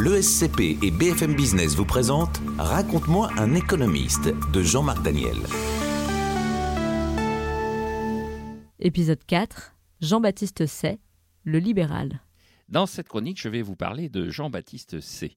L'ESCP et BFM Business vous présentent Raconte-moi un économiste de Jean-Marc Daniel. Épisode 4 Jean-Baptiste Say, le libéral. Dans cette chronique, je vais vous parler de Jean-Baptiste C.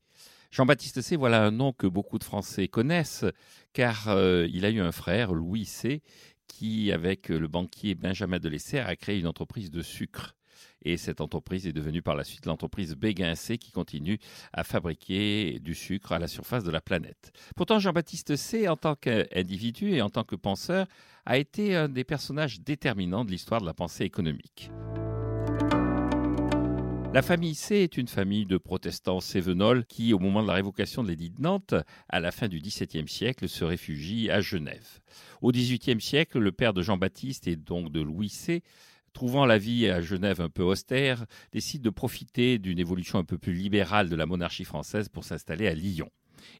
Jean-Baptiste C, voilà un nom que beaucoup de Français connaissent, car euh, il a eu un frère, Louis C, qui, avec le banquier Benjamin de Lesser, a créé une entreprise de sucre. Et cette entreprise est devenue par la suite l'entreprise Béguin C qui continue à fabriquer du sucre à la surface de la planète. Pourtant, Jean-Baptiste C, en tant qu'individu et en tant que penseur, a été un des personnages déterminants de l'histoire de la pensée économique. La famille C est une famille de protestants cévenols qui, au moment de la révocation de l'édit de Nantes, à la fin du XVIIe siècle, se réfugient à Genève. Au XVIIIe siècle, le père de Jean-Baptiste et donc de Louis C trouvant la vie à Genève un peu austère, décide de profiter d'une évolution un peu plus libérale de la monarchie française pour s'installer à Lyon.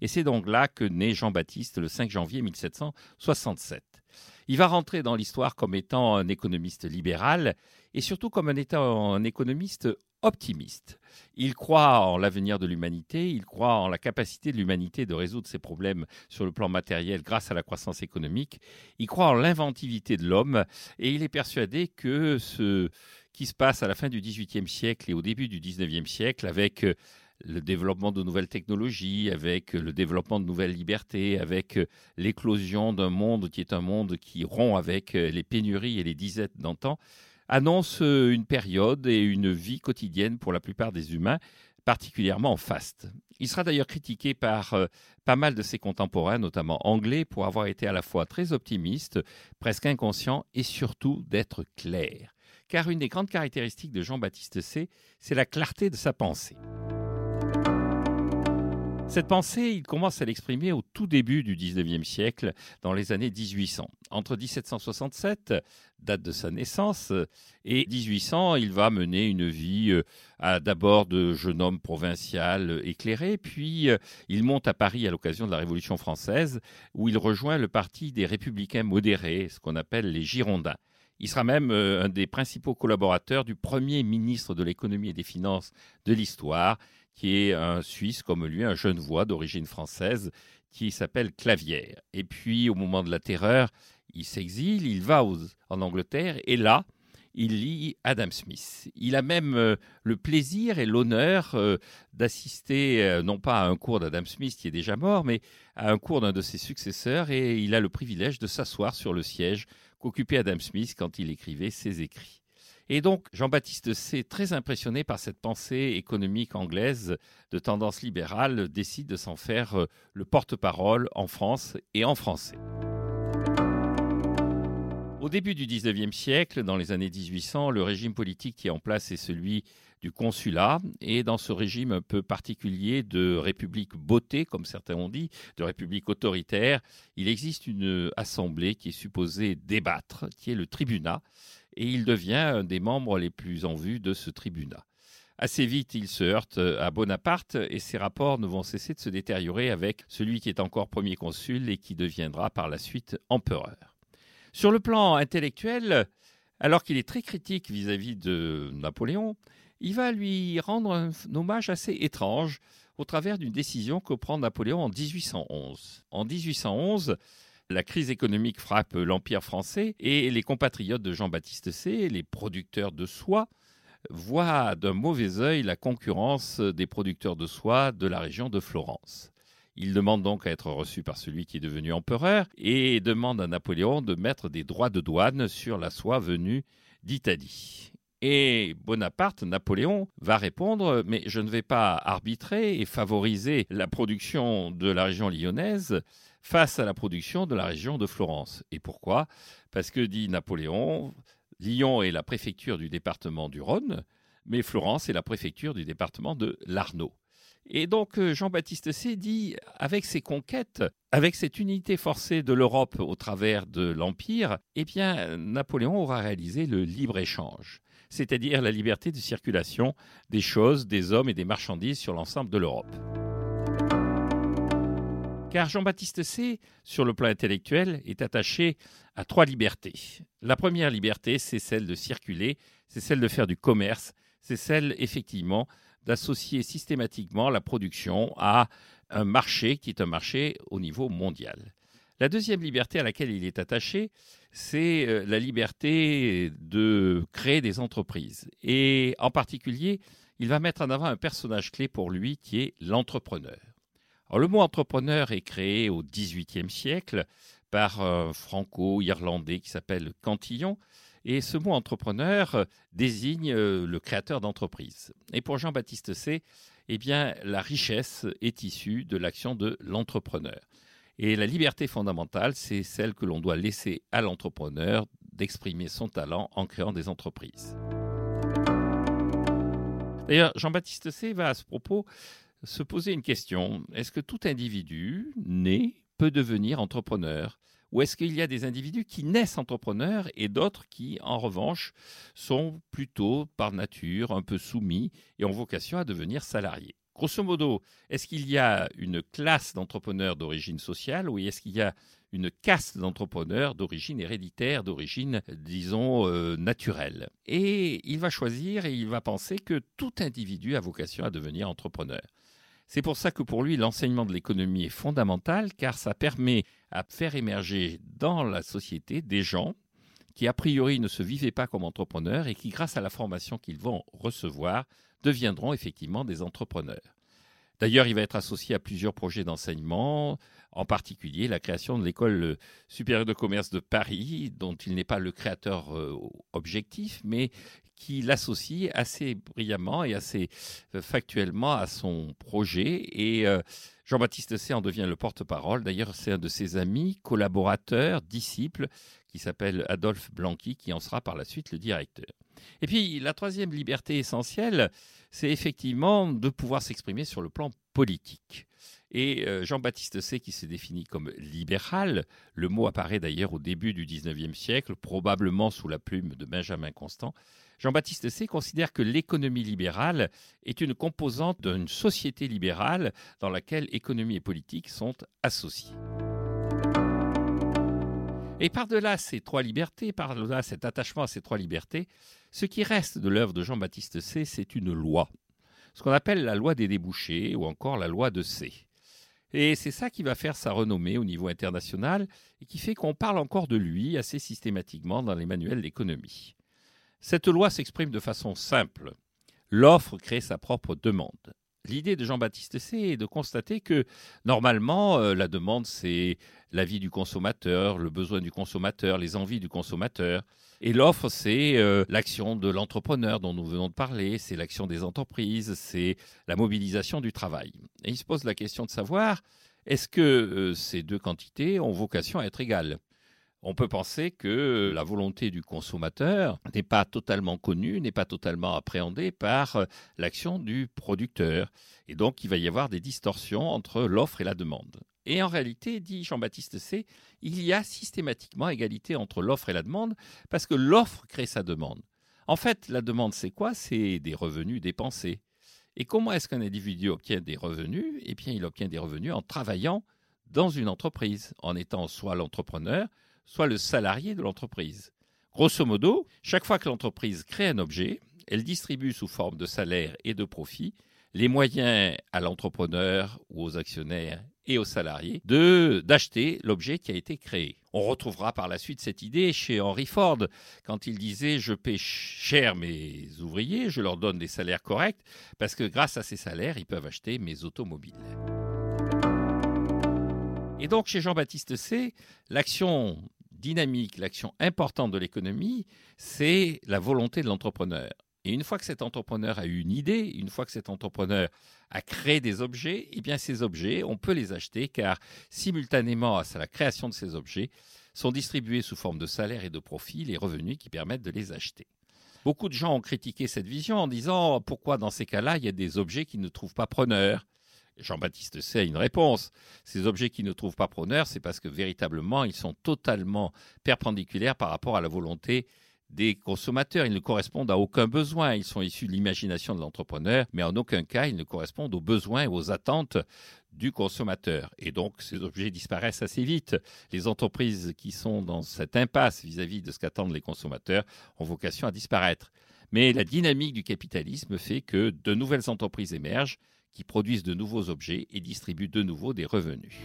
Et c'est donc là que naît Jean-Baptiste le 5 janvier 1767. Il va rentrer dans l'histoire comme étant un économiste libéral et surtout comme un, étant un économiste optimiste. Il croit en l'avenir de l'humanité, il croit en la capacité de l'humanité de résoudre ses problèmes sur le plan matériel grâce à la croissance économique, il croit en l'inventivité de l'homme et il est persuadé que ce qui se passe à la fin du XVIIIe siècle et au début du XIXe siècle avec le développement de nouvelles technologies, avec le développement de nouvelles libertés, avec l'éclosion d'un monde qui est un monde qui rompt avec les pénuries et les disettes d'antan, annonce euh, une période et une vie quotidienne pour la plupart des humains, particulièrement en faste. Il sera d'ailleurs critiqué par euh, pas mal de ses contemporains, notamment anglais, pour avoir été à la fois très optimiste, presque inconscient et surtout d'être clair. Car une des grandes caractéristiques de Jean-Baptiste C, c'est la clarté de sa pensée. Cette pensée, il commence à l'exprimer au tout début du XIXe siècle, dans les années 1800. Entre 1767, date de sa naissance, et 1800, il va mener une vie euh, d'abord de jeune homme provincial éclairé, puis euh, il monte à Paris à l'occasion de la Révolution française, où il rejoint le parti des républicains modérés, ce qu'on appelle les Girondins. Il sera même euh, un des principaux collaborateurs du premier ministre de l'économie et des finances de l'histoire, qui est un Suisse comme lui, un jeune voix d'origine française qui s'appelle Clavière. Et puis au moment de la terreur, il s'exile, il va en Angleterre et là, il lit Adam Smith. Il a même euh, le plaisir et l'honneur euh, d'assister euh, non pas à un cours d'Adam Smith qui est déjà mort, mais à un cours d'un de ses successeurs et il a le privilège de s'asseoir sur le siège qu'occupait Adam Smith quand il écrivait ses écrits. Et donc, Jean-Baptiste C., très impressionné par cette pensée économique anglaise de tendance libérale, décide de s'en faire le porte-parole en France et en français. Au début du XIXe siècle, dans les années 1800, le régime politique qui est en place est celui du consulat. Et dans ce régime un peu particulier de république beauté, comme certains ont dit, de république autoritaire, il existe une assemblée qui est supposée débattre, qui est le tribunat et il devient un des membres les plus en vue de ce tribunat. Assez vite, il se heurte à Bonaparte et ses rapports ne vont cesser de se détériorer avec celui qui est encore premier consul et qui deviendra par la suite empereur. Sur le plan intellectuel, alors qu'il est très critique vis-à-vis de Napoléon, il va lui rendre un hommage assez étrange au travers d'une décision que prend Napoléon en 1811. En 1811, la crise économique frappe l'Empire français et les compatriotes de Jean-Baptiste C, les producteurs de soie, voient d'un mauvais œil la concurrence des producteurs de soie de la région de Florence. Ils demandent donc à être reçus par celui qui est devenu empereur et demandent à Napoléon de mettre des droits de douane sur la soie venue d'Italie. Et Bonaparte, Napoléon, va répondre Mais je ne vais pas arbitrer et favoriser la production de la région lyonnaise face à la production de la région de Florence. Et pourquoi? Parce que, dit Napoléon, Lyon est la préfecture du département du Rhône, mais Florence est la préfecture du département de l'Arnaud. Et donc euh, Jean-Baptiste C dit, avec ses conquêtes, avec cette unité forcée de l'Europe au travers de l'Empire, eh bien Napoléon aura réalisé le libre-échange c'est-à-dire la liberté de circulation des choses, des hommes et des marchandises sur l'ensemble de l'Europe. Car Jean-Baptiste C, sur le plan intellectuel, est attaché à trois libertés. La première liberté, c'est celle de circuler, c'est celle de faire du commerce, c'est celle effectivement d'associer systématiquement la production à un marché qui est un marché au niveau mondial. La deuxième liberté à laquelle il est attaché, c'est euh, la liberté de créer des entreprises. Et en particulier, il va mettre en avant un personnage clé pour lui qui est l'entrepreneur. le mot entrepreneur est créé au XVIIIe siècle par un franco-irlandais qui s'appelle Cantillon. Et ce mot entrepreneur euh, désigne euh, le créateur d'entreprise. Et pour Jean-Baptiste C., eh bien, la richesse est issue de l'action de l'entrepreneur. Et la liberté fondamentale, c'est celle que l'on doit laisser à l'entrepreneur d'exprimer son talent en créant des entreprises. D'ailleurs, Jean-Baptiste C. va à ce propos se poser une question. Est-ce que tout individu né peut devenir entrepreneur? Ou est-ce qu'il y a des individus qui naissent entrepreneurs et d'autres qui, en revanche, sont plutôt par nature un peu soumis et ont vocation à devenir salariés? Grosso modo, est-ce qu'il y a une classe d'entrepreneurs d'origine sociale ou est-ce qu'il y a une caste d'entrepreneurs d'origine héréditaire, d'origine, disons, euh, naturelle? Et il va choisir et il va penser que tout individu a vocation à devenir entrepreneur. C'est pour ça que pour lui, l'enseignement de l'économie est fondamental, car ça permet à faire émerger dans la société des gens qui, a priori, ne se vivaient pas comme entrepreneurs et qui, grâce à la formation qu'ils vont recevoir, deviendront effectivement des entrepreneurs. D'ailleurs, il va être associé à plusieurs projets d'enseignement, en particulier la création de l'école supérieure de commerce de Paris, dont il n'est pas le créateur euh, objectif, mais qui l'associe assez brillamment et assez euh, factuellement à son projet. Et euh, Jean-Baptiste C. en devient le porte-parole. D'ailleurs, c'est un de ses amis, collaborateurs, disciples, qui s'appelle Adolphe Blanqui, qui en sera par la suite le directeur. Et puis, la troisième liberté essentielle, c'est effectivement de pouvoir s'exprimer sur le plan politique. Et euh, Jean-Baptiste C., qui se définit comme libéral, le mot apparaît d'ailleurs au début du XIXe siècle, probablement sous la plume de Benjamin Constant, Jean-Baptiste C. considère que l'économie libérale est une composante d'une société libérale dans laquelle économie et politique sont associées. Et par-delà ces trois libertés, par-delà cet attachement à ces trois libertés, ce qui reste de l'œuvre de Jean-Baptiste C., c'est une loi, ce qu'on appelle la loi des débouchés ou encore la loi de C. Et c'est ça qui va faire sa renommée au niveau international et qui fait qu'on parle encore de lui assez systématiquement dans les manuels d'économie. Cette loi s'exprime de façon simple. L'offre crée sa propre demande. L'idée de Jean-Baptiste C est de constater que normalement, euh, la demande, c'est l'avis du consommateur, le besoin du consommateur, les envies du consommateur. Et l'offre, c'est euh, l'action de l'entrepreneur dont nous venons de parler, c'est l'action des entreprises, c'est la mobilisation du travail. Et il se pose la question de savoir, est-ce que euh, ces deux quantités ont vocation à être égales? On peut penser que la volonté du consommateur n'est pas totalement connue, n'est pas totalement appréhendée par euh, l'action du producteur. Et donc, il va y avoir des distorsions entre l'offre et la demande. Et en réalité, dit Jean-Baptiste C., il y a systématiquement égalité entre l'offre et la demande parce que l'offre crée sa demande. En fait, la demande, c'est quoi? C'est des revenus dépensés. Et comment est-ce qu'un individu obtient des revenus? Eh bien, il obtient des revenus en travaillant dans une entreprise, en étant soit l'entrepreneur, soit le salarié de l'entreprise. Grosso modo, chaque fois que l'entreprise crée un objet, elle distribue sous forme de salaire et de profit les moyens à l'entrepreneur ou aux actionnaires et aux salariés de d'acheter l'objet qui a été créé. On retrouvera par la suite cette idée chez Henry Ford quand il disait je paie cher mes ouvriers, je leur donne des salaires corrects parce que grâce à ces salaires, ils peuvent acheter mes automobiles. Et donc, chez Jean-Baptiste C., l'action dynamique, l'action importante de l'économie, c'est la volonté de l'entrepreneur. Et une fois que cet entrepreneur a eu une idée, une fois que cet entrepreneur a créé des objets, eh bien ces objets, on peut les acheter car simultanément à la création de ces objets, sont distribués sous forme de salaire et de profit les revenus qui permettent de les acheter. Beaucoup de gens ont critiqué cette vision en disant pourquoi dans ces cas-là, il y a des objets qui ne trouvent pas preneur? Jean-Baptiste a une réponse. Ces objets qui ne trouvent pas preneur, c'est parce que véritablement, ils sont totalement perpendiculaires par rapport à la volonté des consommateurs. Ils ne correspondent à aucun besoin. Ils sont issus de l'imagination de l'entrepreneur, mais en aucun cas, ils ne correspondent aux besoins et aux attentes du consommateur. Et donc, ces objets disparaissent assez vite. Les entreprises qui sont dans cette impasse vis-à-vis -vis de ce qu'attendent les consommateurs ont vocation à disparaître. Mais la dynamique du capitalisme fait que de nouvelles entreprises émergent qui produisent de nouveaux objets et distribuent de nouveau des revenus.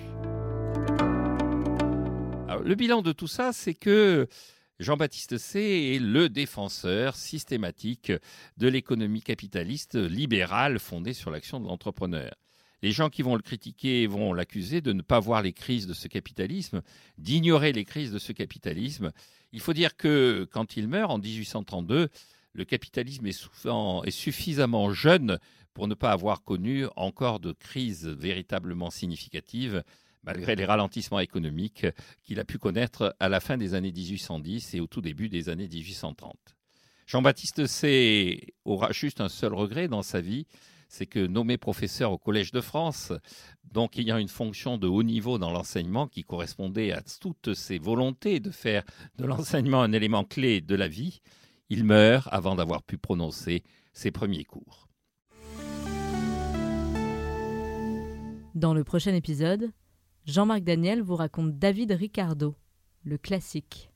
le bilan de tout ça, c'est que Jean-Baptiste C est le défenseur systématique de l'économie capitaliste libérale fondée sur l'action de l'entrepreneur. Les gens qui vont le critiquer vont l'accuser de ne pas voir les crises de ce capitalisme, d'ignorer les crises de ce capitalisme. Il faut dire que quand il meurt en 1832, le capitalisme est, suffisamment jeune pour ne pas avoir connu encore de crise véritablement significative malgré les ralentissements économiques qu'il a pu connaître à la fin des années 1810 et au tout début des années 1830. Jean-Baptiste C aura juste un seul regret dans sa vie, c'est que nommé professeur au Collège de France, donc ayant une fonction de haut niveau dans l'enseignement qui correspondait à toutes ses volontés de faire de l'enseignement un élément clé de la vie, il meurt avant d'avoir pu prononcer ses premiers cours. Dans le prochain épisode, Jean-Marc Daniel vous raconte David Ricardo, le classique.